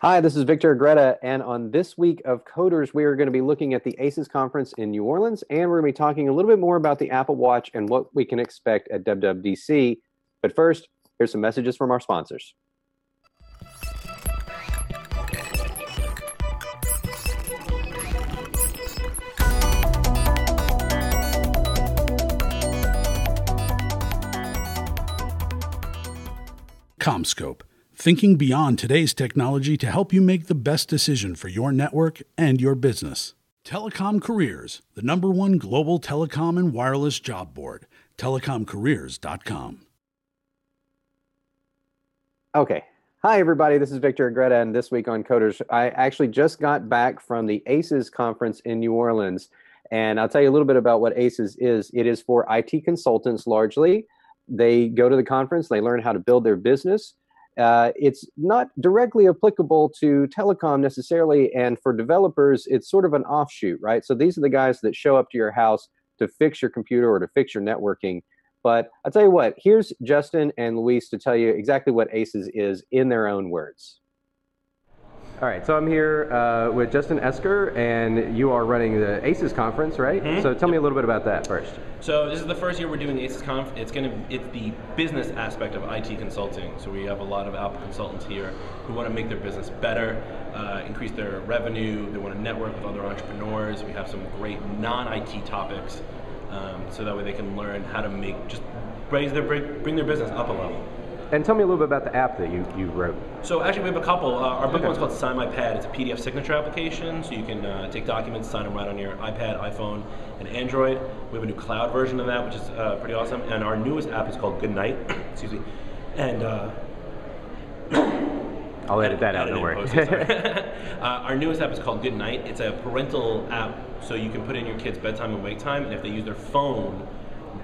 Hi, this is Victor Agreda, and on this week of Coders, we are going to be looking at the ACES conference in New Orleans, and we're going to be talking a little bit more about the Apple Watch and what we can expect at WWDC. But first, here's some messages from our sponsors. CommScope, thinking beyond today's technology to help you make the best decision for your network and your business. Telecom Careers, the number one global telecom and wireless job board, telecomcareers.com. Okay. Hi, everybody. This is Victor Agreda, and this week on Coders, I actually just got back from the ACES conference in New Orleans. And I'll tell you a little bit about what ACES is. It is for IT consultants largely they go to the conference, they learn how to build their business. Uh, it's not directly applicable to telecom necessarily, and for developers, it's sort of an offshoot, right? So these are the guys that show up to your house to fix your computer or to fix your networking. But I'll tell you what, here's Justin and Luis to tell you exactly what ACES is in their own words. All right, so I'm here uh, with Justin Esgar, and you are running the ACES conference, right? Mm-hmm. So tell me a little bit about that first. So this is the first year we're doing ACES Conf. It's going to it's the business aspect of IT consulting. So we have a lot of Apple consultants here who want to make their business better, uh, increase their revenue. They want to network with other entrepreneurs. We have some great non-IT topics, um, so that way they can learn how to make just raise their bring their business up a level. And tell me a little bit about the app that you, you wrote. So actually, we have a couple. Uh, our big okay. one's called Sign My Pad. It's a PDF signature application, so you can uh, take documents, sign them right on your iPad, iPhone, and Android. We have a new cloud version of that, which is uh, pretty awesome. And our newest app is called Good Night. Excuse me. And uh, I'll edit that out. Don't worry. uh, our newest app is called Good Night. It's a parental app, so you can put in your kids' bedtime and wake time, and if they use their phone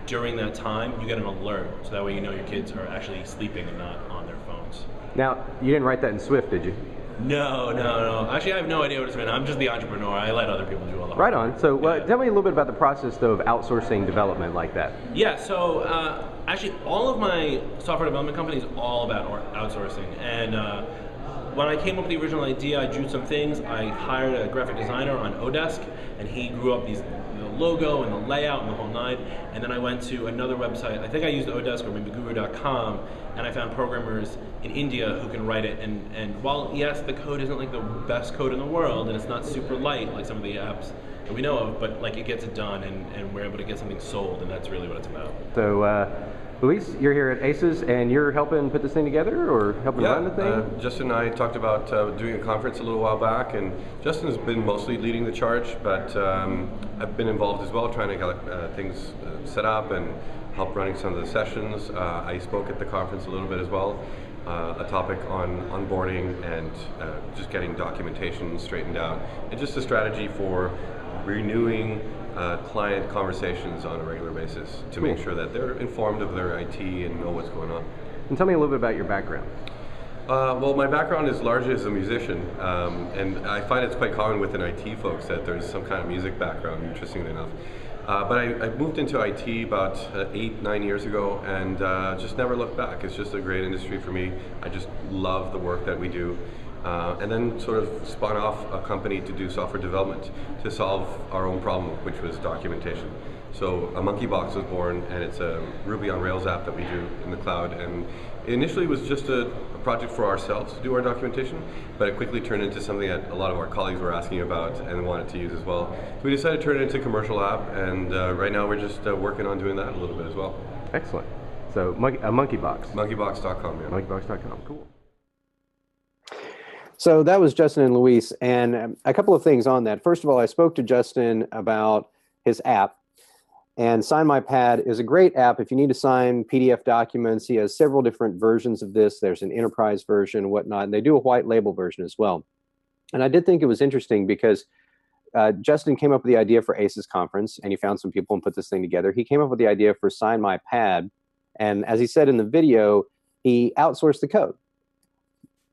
during that time, you get an alert. So that way you know your kids are actually sleeping and not on their phones. Now, you didn't write that in Swift, did you? No, no, no. Actually, I have no idea what it's been. I'm just the entrepreneur. I let other people do all the Right on. So, yeah. tell me a little bit about the process, though, of outsourcing development like that. Yeah. So, uh, actually, all of my software development company is all about outsourcing. And uh, when I came up with the original idea, I drew some things. I hired a graphic designer on Odesk, and he grew up these logo and the layout and the whole nine. And then I went to another website. I think I used Odesk or maybe Guru.com, and I found programmers in India who can write it. And, and while, yes, the code isn't like the best code in the world, and it's not super light like some of the apps that we know of, but like it gets it done, and, and we're able to get something sold, and that's really what it's about. So, uh, Luis, you're here at ACES and you're helping put this thing together or helping yeah, run the thing? Uh, Justin and I talked about uh, doing a conference a little while back, and Justin has been mostly leading the charge, but um, I've been involved as well, trying to get uh, things uh, set up and help running some of the sessions. Uh, I spoke at the conference a little bit as well. Uh, a topic on onboarding and just getting documentation straightened out, and just a strategy for renewing uh, client conversations on a regular basis to cool. make sure that they're informed of their IT and know what's going on. And tell me a little bit about your background. Uh, well, my background is largely as a musician, um, and I find it's quite common within IT folks that there's some kind of music background, interestingly enough. Uh, but I, I, moved into IT about uh, eight, nine years ago and uh, just never looked back. It's just a great industry for me. I just love the work that we do. Uh, and then sort of spun off a company to do software development to solve our own problem, which was documentation. So a Monkeybox was born, and it's a Ruby on Rails app that we do in the cloud. And initially, it was just a, a, project for ourselves to do our documentation, but it quickly turned into something that a lot of our colleagues were asking about and wanted to use as well. So we decided to turn it into a commercial app, and uh, right now we're just uh, working on doing that a little bit as well. Excellent. So monkey, a Monkeybox. Monkeybox.com. Yeah. Monkeybox.com. Cool. So that was Justin and Luis, and um, a couple of things on that. First of all, I spoke to Justin about his app, and Sign My Pad is a great app if you need to sign PDF documents. He has several different versions of this. There's an enterprise version, whatnot, and they do a white label version as well. And I did think it was interesting because uh, Justin came up with the idea for ACES conference, and he found some people and put this thing together. He came up with the idea for Sign My Pad, and as he said in the video, he outsourced the code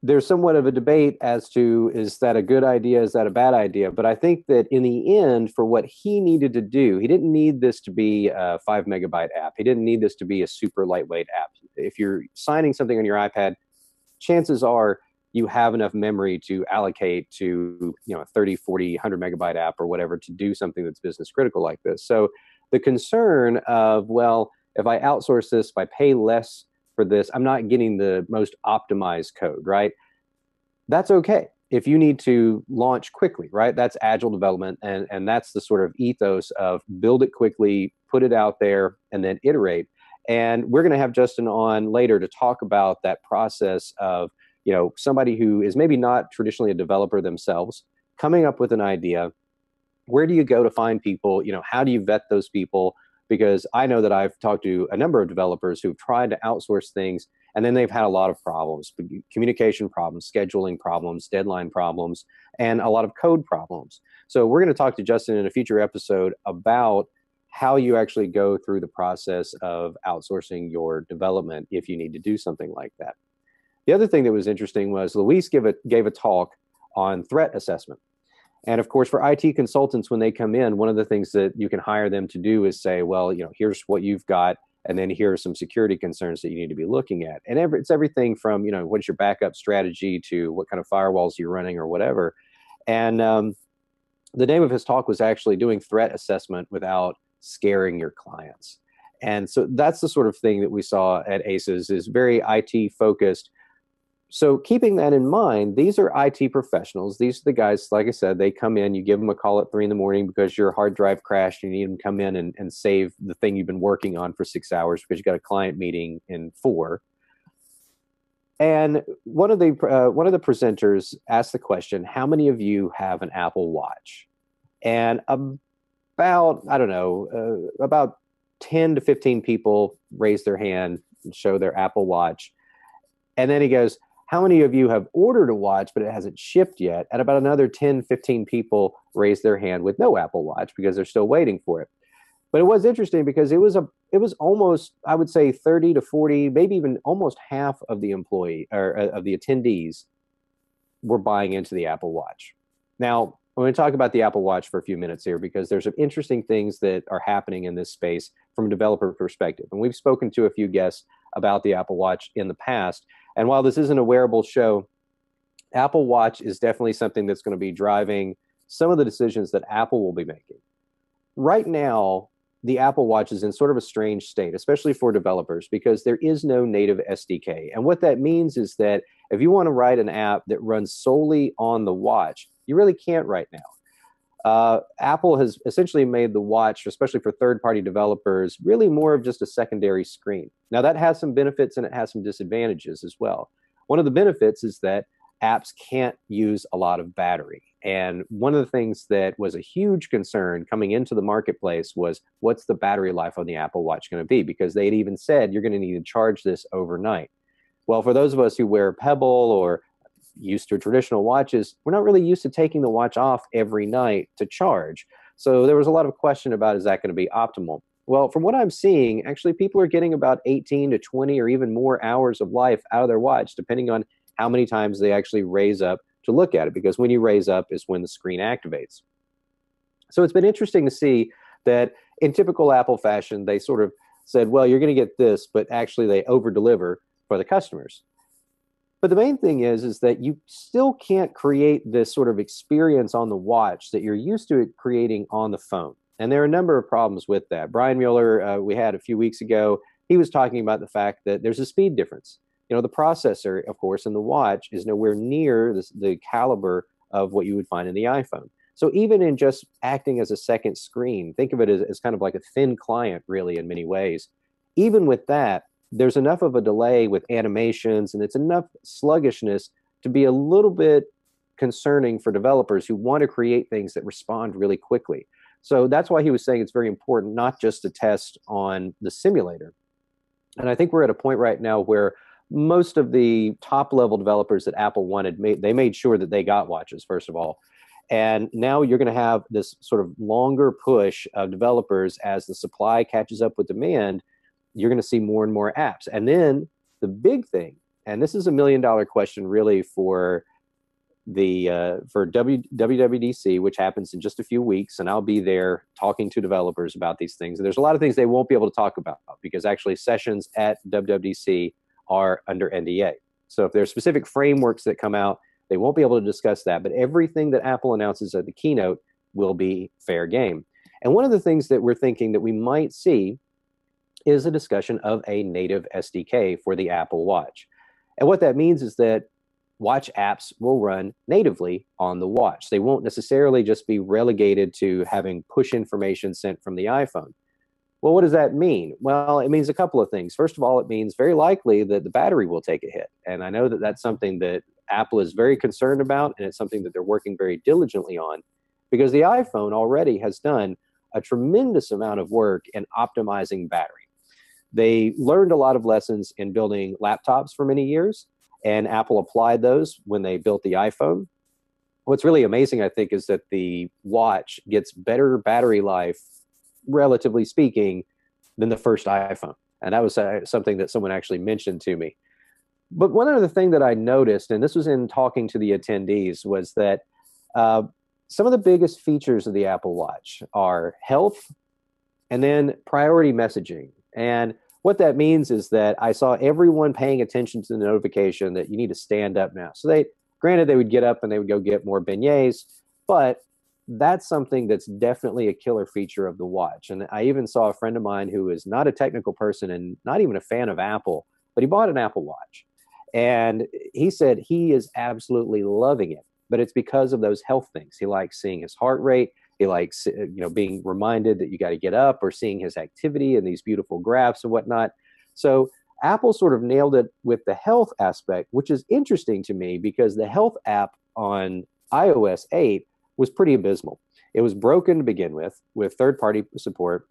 there's somewhat of a debate as to is that a good idea is that a bad idea? But i think that in the end for what he needed to do he didn't need this to be a five megabyte app. He didn't need this to be a super lightweight app. If you're signing something on your ipad chances are you have enough memory to allocate to you know a 30 40 100 megabyte app or whatever to do something that's business critical like this. So the concern of well if i outsource this if i pay less for this i'm not getting the most optimized code right? That's okay if you need to launch quickly right? That's agile development and and that's the sort of ethos of build it quickly put it out there and then iterate. And we're going to have justin on later to talk about that process of you know somebody who is maybe not traditionally a developer themselves coming up with an idea. Where do you go to find people? You know how do you vet those people because i know that i've talked to a number of developers who've tried to outsource things and then they've had a lot of problems communication problems scheduling problems deadline problems and a lot of code problems so we're going to talk to justin in a future episode about how you actually go through the process of outsourcing your development if you need to do something like that the other thing that was interesting was Luis gave a, gave a talk on threat assessment. And of course, for IT consultants, when they come in, one of the things that you can hire them to do is say, well, you know, here's what you've got, and then here are some security concerns that you need to be looking at. And every, it's everything from, you know, what's your backup strategy to what kind of firewalls you're running or whatever. And um, the name of his talk was actually doing threat assessment without scaring your clients. And so that's the sort of thing that we saw at ACES is very IT focused so keeping that in mind these are it professionals. These are the guys like i said they come in you give them a call at three in the morning because your hard drive crashed you need them to come in and, and save the thing you've been working on for six hours because you got a client meeting in four. And one of the uh, one of the presenters asked the question how many of you have an apple watch? And about i don't know uh, about 10 to 15 people raise their hand and show their apple watch. And then he goes how many of you have ordered a watch but it hasn't shipped yet? And about another 10 15 people raised their hand with no apple watch because they're still waiting for it. But it was interesting because it was a it was almost i would say 30 to 40 maybe even almost half of the employee or uh, of the attendees were buying into the apple watch. Now i'm going to talk about the apple watch for a few minutes here because there's some interesting things that are happening in this space from a developer perspective. And we've spoken to a few guests about the apple watch in the past and while this isn't a wearable show, Apple Watch is definitely something that's going to be driving some of the decisions that Apple will be making. Right now, the Apple Watch is in sort of a strange state, especially for developers, because there is no native SDK. And what that means is that if you want to write an app that runs solely on the watch, you really can't right now uh, Apple has essentially made the watch, especially for third party developers, really more of just a secondary screen. Now, that has some benefits and it has some disadvantages as well. One of the benefits is that apps can't use a lot of battery. And one of the things that was a huge concern coming into the marketplace was what's the battery life on the Apple Watch going to be? Because they had even said you're going to need to charge this overnight. Well, for those of us who wear Pebble or used to traditional watches, we're not really used to taking the watch off every night to charge. So there was a lot of question about is that going to be optimal? Well, from what I'm seeing, actually people are getting about 18 to 20 or even more hours of life out of their watch, depending on how many times they actually raise up to look at it, because when you raise up is when the screen activates. So it's been interesting to see that in typical Apple fashion, they sort of said, well, you're going to get this, but actually they over deliver for the customers. But the main thing is, is that you still can't create this sort of experience on the watch that you're used to creating on the phone. And there are a number of problems with that. Brian Mueller, uh, we had a few weeks ago, he was talking about the fact that there's a speed difference. You know, the processor, of course, in the watch is nowhere near the, the caliber of what you would find in the iPhone. So even in just acting as a second screen, think of it as, as kind of like a thin client, really, in many ways. Even with that, there's enough of a delay with animations and it's enough sluggishness to be a little bit concerning for developers who want to create things that respond really quickly. So that's why he was saying it's very important not just to test on the simulator. And I think we're at a point right now where most of the top level developers that Apple wanted they made sure that they got watches first of all. And now you're going to have this sort of longer push of developers as the supply catches up with demand you're going to see more and more apps. And then the big thing, and this is a million dollar question really for the uh, for w, WWDC, which happens in just a few weeks, and I'll be there talking to developers about these things. And there's a lot of things they won't be able to talk about because actually sessions at WWDC are under NDA. So if there's specific frameworks that come out, they won't be able to discuss that. But everything that Apple announces at the keynote will be fair game. And one of the things that we're thinking that we might see is a discussion of a native SDK for the Apple Watch. And what that means is that watch apps will run natively on the watch. They won't necessarily just be relegated to having push information sent from the iPhone. Well, what does that mean? Well, it means a couple of things. First of all, it means very likely that the battery will take a hit. And I know that that's something that Apple is very concerned about, and it's something that they're working very diligently on because the iPhone already has done a tremendous amount of work in optimizing battery. They learned a lot of lessons in building laptops for many years, and Apple applied those when they built the iPhone. What's really amazing, I think, is that the watch gets better battery life relatively speaking, than the first iPhone. And that was uh, something that someone actually mentioned to me. But one other thing that I noticed, and this was in talking to the attendees, was that uh, some of the biggest features of the Apple Watch are health and then priority messaging. And what that means is that I saw everyone paying attention to the notification that you need to stand up now. So they, granted, they would get up and they would go get more beignets, but that's something that's definitely a killer feature of the watch. And I even saw a friend of mine who is not a technical person and not even a fan of Apple, but he bought an Apple Watch. And he said he is absolutely loving it, but it's because of those health things. He likes seeing his heart rate. He likes, uh, you know, being reminded that you got to get up or seeing his activity and these beautiful graphs and whatnot. So Apple sort of nailed it with the health aspect, which is interesting to me because the health app on iOS 8 was pretty abysmal. It was broken to begin with, with third party support.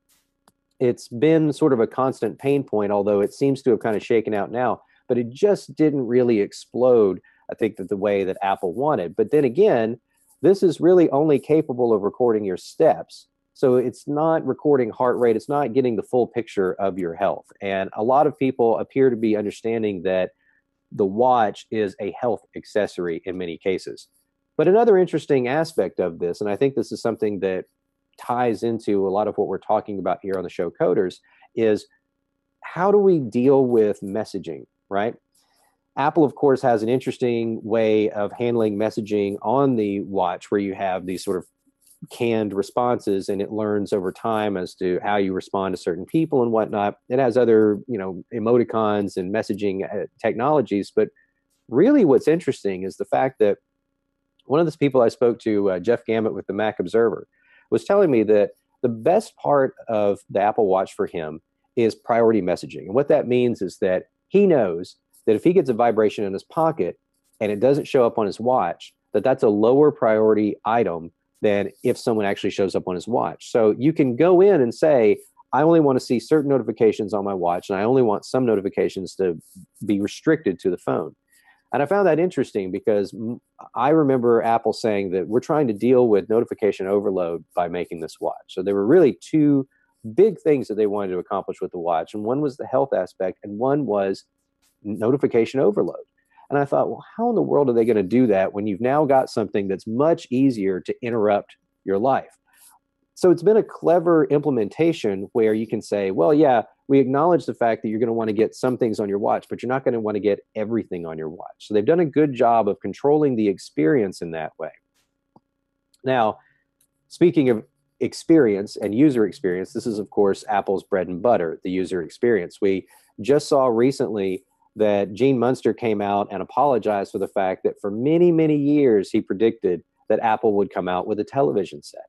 It's been sort of a constant pain point, although it seems to have kind of shaken out now, but it just didn't really explode, I think, that the way that Apple wanted. But then again, this is really only capable of recording your steps. So it's not recording heart rate, it's not getting the full picture of your health. And a lot of people appear to be understanding that the watch is a health accessory in many cases. But another interesting aspect of this, and I think this is something that ties into a lot of what we're talking about here on the show Coders, is how do we deal with messaging, right? Apple, of course, has an interesting way of handling messaging on the watch where you have these sort of canned responses and it learns over time as to how you respond to certain people and whatnot. It has other, you know, emoticons and messaging uh, technologies. But really, what's interesting is the fact that one of the people I spoke to, uh, Jeff Gamet with the Mac Observer, was telling me that the best part of the Apple Watch for him is priority messaging. And what that means is that he knows that if he gets a vibration in his pocket and it doesn't show up on his watch, that that's a lower priority item than if someone actually shows up on his watch. So you can go in and say, I only want to see certain notifications on my watch, and I only want some notifications to be restricted to the phone. And I found that interesting because I remember Apple saying that we're trying to deal with notification overload by making this watch. So there were really two big things that they wanted to accomplish with the watch. And one was the health aspect, and one was notification overload. And I thought, well, how in the world are they going to do that when you've now got something that's much easier to interrupt your life? So it's been a clever implementation where you can say, well, yeah, we acknowledge the fact that you're going to want to get some things on your watch, but you're not going to want to get everything on your watch. So they've done a good job of controlling the experience in that way. Now, speaking of experience and user experience, this is, of course, Apple's bread and butter, the user experience. We just saw recently that Gene Munster came out and apologized for the fact that for many, many years he predicted that Apple would come out with a television set.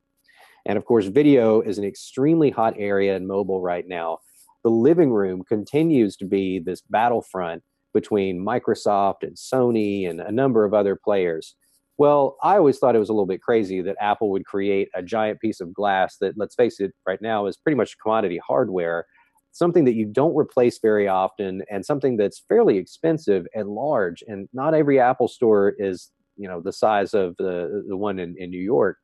And of course, video is an extremely hot area in mobile right now. The living room continues to be this battlefront between Microsoft and Sony and a number of other players. Well, I always thought it was a little bit crazy that Apple would create a giant piece of glass that, let's face it, right now is pretty much commodity hardware, something that you don't replace very often, and something that's fairly expensive and large. And not every Apple store is, you know, the size of the the one in, in New York.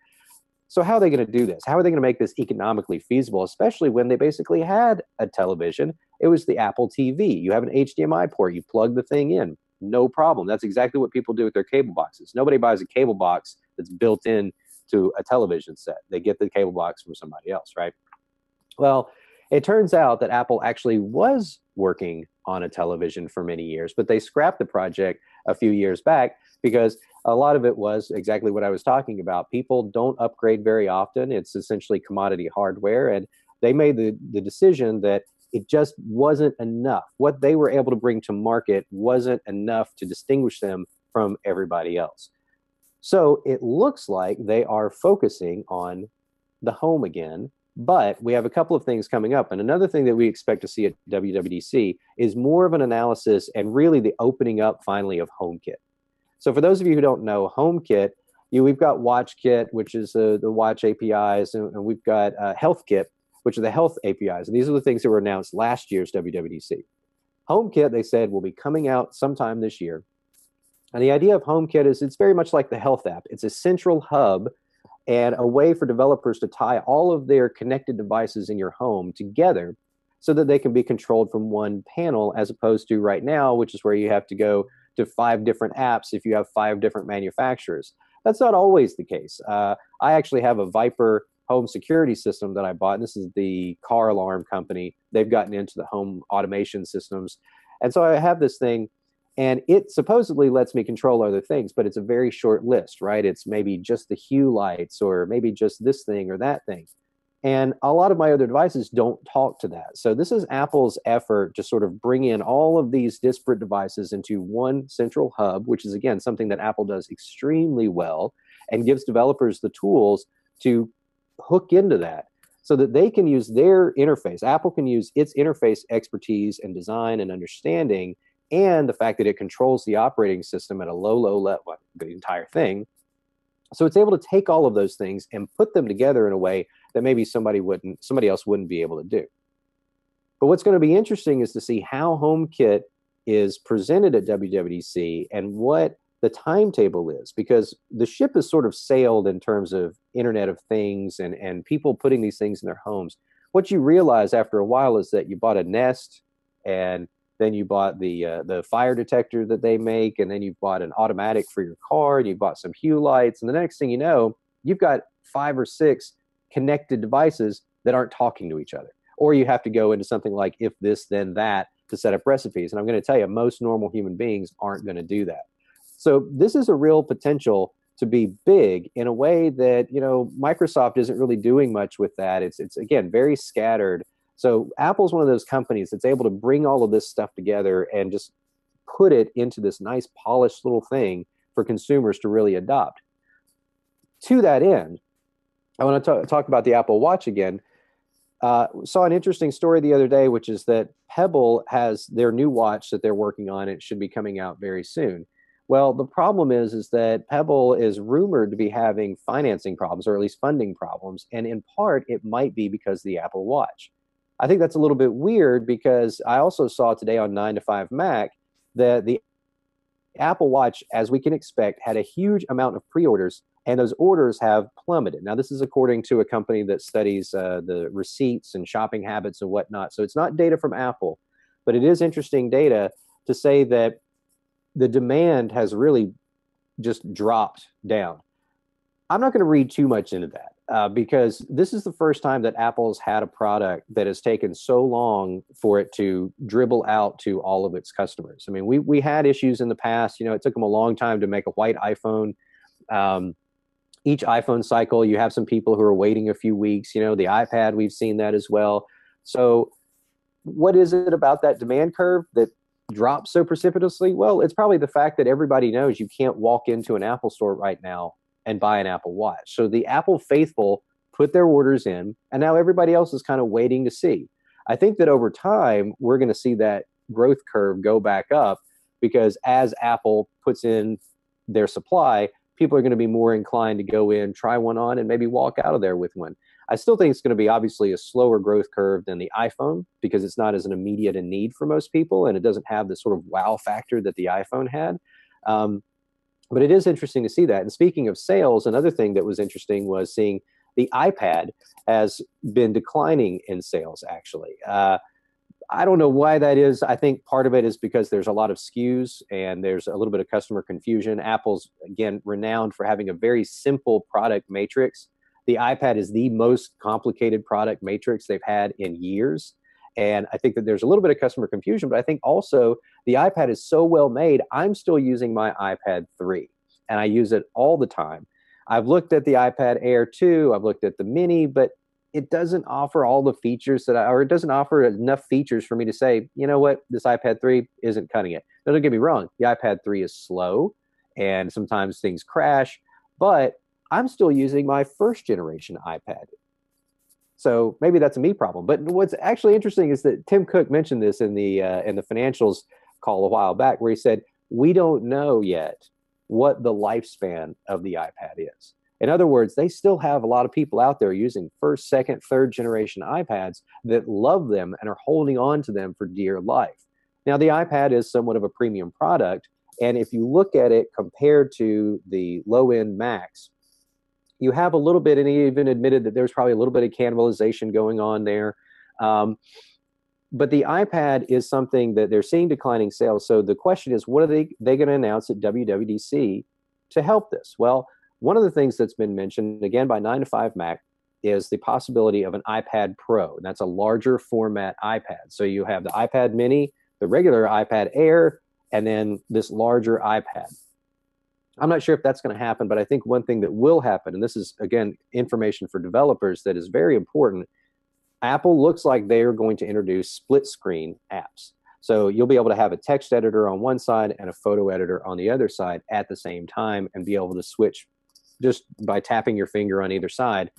So how are they going to do this? How are they going to make this economically feasible, especially when they basically had a television? It was the Apple TV. You have an HDMI port, you plug the thing in, no problem. That's exactly what people do with their cable boxes. Nobody buys a cable box that's built in to a television set. They get the cable box from somebody else, right? Well, it turns out that Apple actually was working on a television for many years, but they scrapped the project a few years back because a lot of it was exactly what I was talking about. People don't upgrade very often. It's essentially commodity hardware. And they made the, the decision that it just wasn't enough. What they were able to bring to market wasn't enough to distinguish them from everybody else. So it looks like they are focusing on the home again. But we have a couple of things coming up. And another thing that we expect to see at WWDC is more of an analysis and really the opening up finally of HomeKit. So for those of you who don't know, HomeKit, you, we've got WatchKit, which is uh, the watch APIs, and, and we've got uh, HealthKit, which are the health APIs. And these are the things that were announced last year's WWDC. HomeKit, they said, will be coming out sometime this year. And the idea of HomeKit is it's very much like the health app. It's a central hub and a way for developers to tie all of their connected devices in your home together so that they can be controlled from one panel as opposed to right now, which is where you have to go to five different apps if you have five different manufacturers. That's not always the case. Uh, I actually have a Viper home security system that I bought. And this is the car alarm company. They've gotten into the home automation systems. And so I have this thing, and it supposedly lets me control other things, but it's a very short list, right? It's maybe just the hue lights, or maybe just this thing or that thing. And a lot of my other devices don't talk to that. So this is Apple's effort to sort of bring in all of these disparate devices into one central hub, which is again something that Apple does extremely well and gives developers the tools to hook into that so that they can use their interface. Apple can use its interface expertise and design and understanding and the fact that it controls the operating system at a low, low level, the entire thing. So it's able to take all of those things and put them together in a way that maybe somebody wouldn't somebody else wouldn't be able to do. But what's going to be interesting is to see how HomeKit is presented at WWDC and what the timetable is because the ship has sort of sailed in terms of internet of things and and people putting these things in their homes what you realize after a while is that you bought a nest and then you bought the uh, the fire detector that they make and then you bought an automatic for your car and you bought some hue lights and the next thing you know you've got five or six connected devices that aren't talking to each other. Or you have to go into something like if this, then that to set up recipes. And I'm going to tell you, most normal human beings aren't going to do that. So this is a real potential to be big in a way that you know Microsoft isn't really doing much with that. It's it's again very scattered. So Apple's one of those companies that's able to bring all of this stuff together and just put it into this nice polished little thing for consumers to really adopt. To that end, I want to talk, talk about the Apple Watch again. Uh, saw an interesting story the other day, which is that Pebble has their new watch that they're working on. It should be coming out very soon. Well, the problem is, is that Pebble is rumored to be having financing problems, or at least funding problems, and in part, it might be because the Apple Watch. I think that's a little bit weird because I also saw today on 9 to 5 Mac that the Apple Watch, as we can expect, had a huge amount of pre orders and those orders have plummeted. Now, this is according to a company that studies uh, the receipts and shopping habits and whatnot. So it's not data from Apple, but it is interesting data to say that the demand has really just dropped down. I'm not going to read too much into that uh, because this is the first time that Apple's had a product that has taken so long for it to dribble out to all of its customers. I mean, we we had issues in the past. You know, it took them a long time to make a white iPhone. Um, each iPhone cycle, you have some people who are waiting a few weeks. You know, the iPad, we've seen that as well. So, what is it about that demand curve that drops so precipitously? Well, it's probably the fact that everybody knows you can't walk into an Apple store right now and buy an Apple Watch. So, the Apple faithful put their orders in, and now everybody else is kind of waiting to see. I think that over time, we're going to see that growth curve go back up because as Apple puts in their supply, people are going to be more inclined to go in, try one on, and maybe walk out of there with one. I still think it's going to be obviously a slower growth curve than the iPhone because it's not as an immediate a need for most people, and it doesn't have the sort of wow factor that the iPhone had. Um, but it is interesting to see that. And speaking of sales, another thing that was interesting was seeing the iPad has been declining in sales. Actually, uh, I don't know why that is. I think part of it is because there's a lot of SKUs and there's a little bit of customer confusion. Apple's, again, renowned for having a very simple product matrix. The iPad is the most complicated product matrix they've had in years. And I think that there's a little bit of customer confusion, but I think also the iPad is so well made. I'm still using my iPad 3 and I use it all the time. I've looked at the iPad Air 2, I've looked at the Mini, but it doesn't offer all the features that I, or it doesn't offer enough features for me to say, you know what, this iPad 3 isn't cutting it. Now, don't get me wrong, the iPad 3 is slow and sometimes things crash, but I'm still using my first generation iPad. So maybe that's a me problem. But what's actually interesting is that Tim Cook mentioned this in the uh, in the financials call a while back, where he said we don't know yet what the lifespan of the iPad is. In other words, they still have a lot of people out there using first, second, third generation iPads that love them and are holding on to them for dear life. Now, the iPad is somewhat of a premium product. And if you look at it compared to the low end Macs, you have a little bit, and he even admitted that there's probably a little bit of cannibalization going on there. Um, but the iPad is something that they're seeing declining sales. So the question is, what are they they going to announce at WWDC to help this? Well, one of the things that's been mentioned again by 9 to 5 Mac is the possibility of an iPad Pro. And that's a larger format iPad. So you have the iPad Mini, the regular iPad Air, and then this larger iPad. I'm not sure if that's going to happen, but I think one thing that will happen, and this is again information for developers that is very important. Apple looks like they are going to introduce split screen apps. So you'll be able to have a text editor on one side and a photo editor on the other side at the same time and be able to switch just by tapping your finger on either side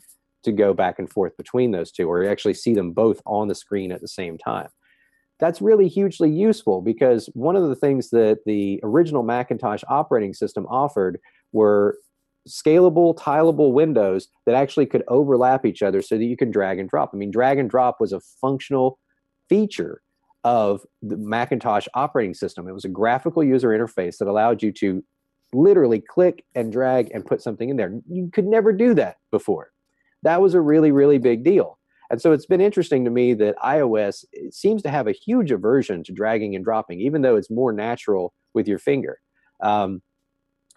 to go back and forth between those two or actually see them both on the screen at the same time that's really hugely useful because one of the things that the original Macintosh operating system offered were scalable, tileable windows that actually could overlap each other so that you can drag and drop. I mean, drag and drop was a functional feature of the Macintosh operating system. It was a graphical user interface that allowed you to literally click and drag and put something in there. You could never do that before. That was a really, really big deal. And so it's been interesting to me that iOS seems to have a huge aversion to dragging and dropping, even though it's more natural with your finger. Um,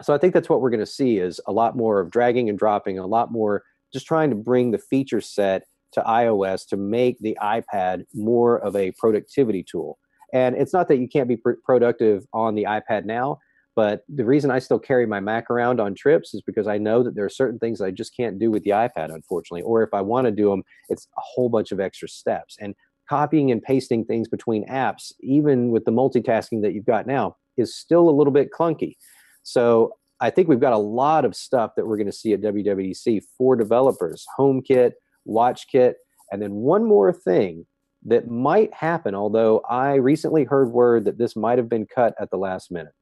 so I think that's what we're going to see is a lot more of dragging and dropping, a lot more just trying to bring the feature set to iOS to make the iPad more of a productivity tool. And it's not that you can't be pr- productive on the iPad now. But the reason I still carry my Mac around on trips is because I know that there are certain things I just can't do with the iPad, unfortunately. Or if I want to do them, it's a whole bunch of extra steps. And copying and pasting things between apps, even with the multitasking that you've got now, is still a little bit clunky. So I think we've got a lot of stuff that we're going to see at WWDC for developers HomeKit, WatchKit, and then one more thing that might happen, although I recently heard word that this might have been cut at the last minute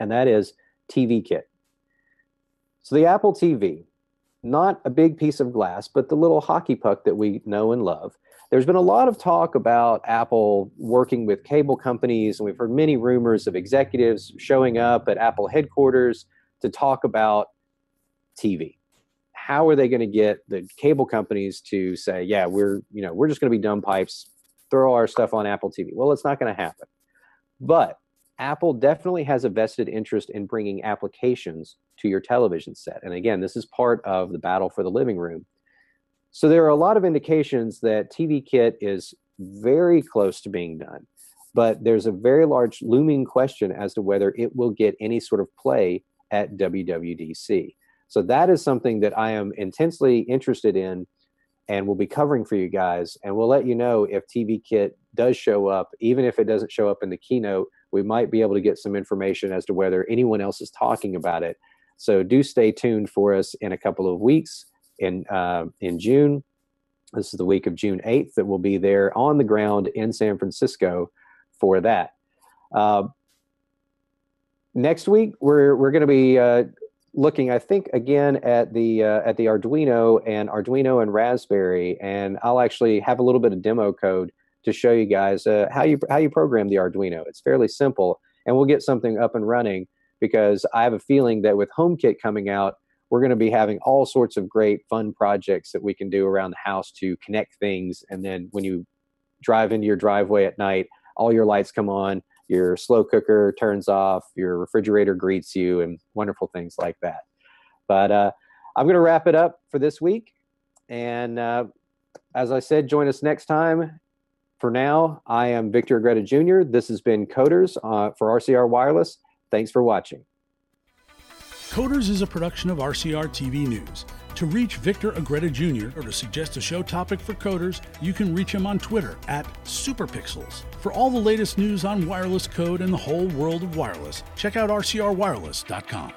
and that is TV kit. So the Apple TV, not a big piece of glass, but the little hockey puck that we know and love. There's been a lot of talk about Apple working with cable companies, and we've heard many rumors of executives showing up at Apple headquarters to talk about TV. How are they going to get the cable companies to say, "Yeah, we're you know we're just going to be dumb pipes, throw our stuff on Apple TV"? Well, it's not going to happen. But Apple definitely has a vested interest in bringing applications to your television set. And again, this is part of the battle for the living room. So there are a lot of indications that TV Kit is very close to being done, but there's a very large looming question as to whether it will get any sort of play at WWDC. So that is something that I am intensely interested in and we'll be covering for you guys. And we'll let you know if TV Kit does show up, even if it doesn't show up in the keynote we might be able to get some information as to whether anyone else is talking about it. So do stay tuned for us in a couple of weeks in uh, in June. This is the week of June 8th that we'll be there on the ground in San Francisco for that. Uh, next week we're we're going to be uh, looking, I think, again at the uh, at the Arduino and Arduino and Raspberry, and I'll actually have a little bit of demo code to show you guys uh, how you how you program the Arduino. It's fairly simple, and we'll get something up and running because I have a feeling that with HomeKit coming out, we're going to be having all sorts of great fun projects that we can do around the house to connect things. And then when you drive into your driveway at night, all your lights come on, your slow cooker turns off, your refrigerator greets you, and wonderful things like that. But uh, I'm going to wrap it up for this week. And uh, as I said, join us next time for now, I am Victor Agreda Jr. This has been Coders uh, for RCR Wireless. Thanks for watching. Coders is a production of RCR TV News. To reach Victor Agreda Jr. or to suggest a show topic for coders, you can reach him on Twitter at Superpixels. For all the latest news on wireless code and the whole world of wireless, check out rcrwireless.com.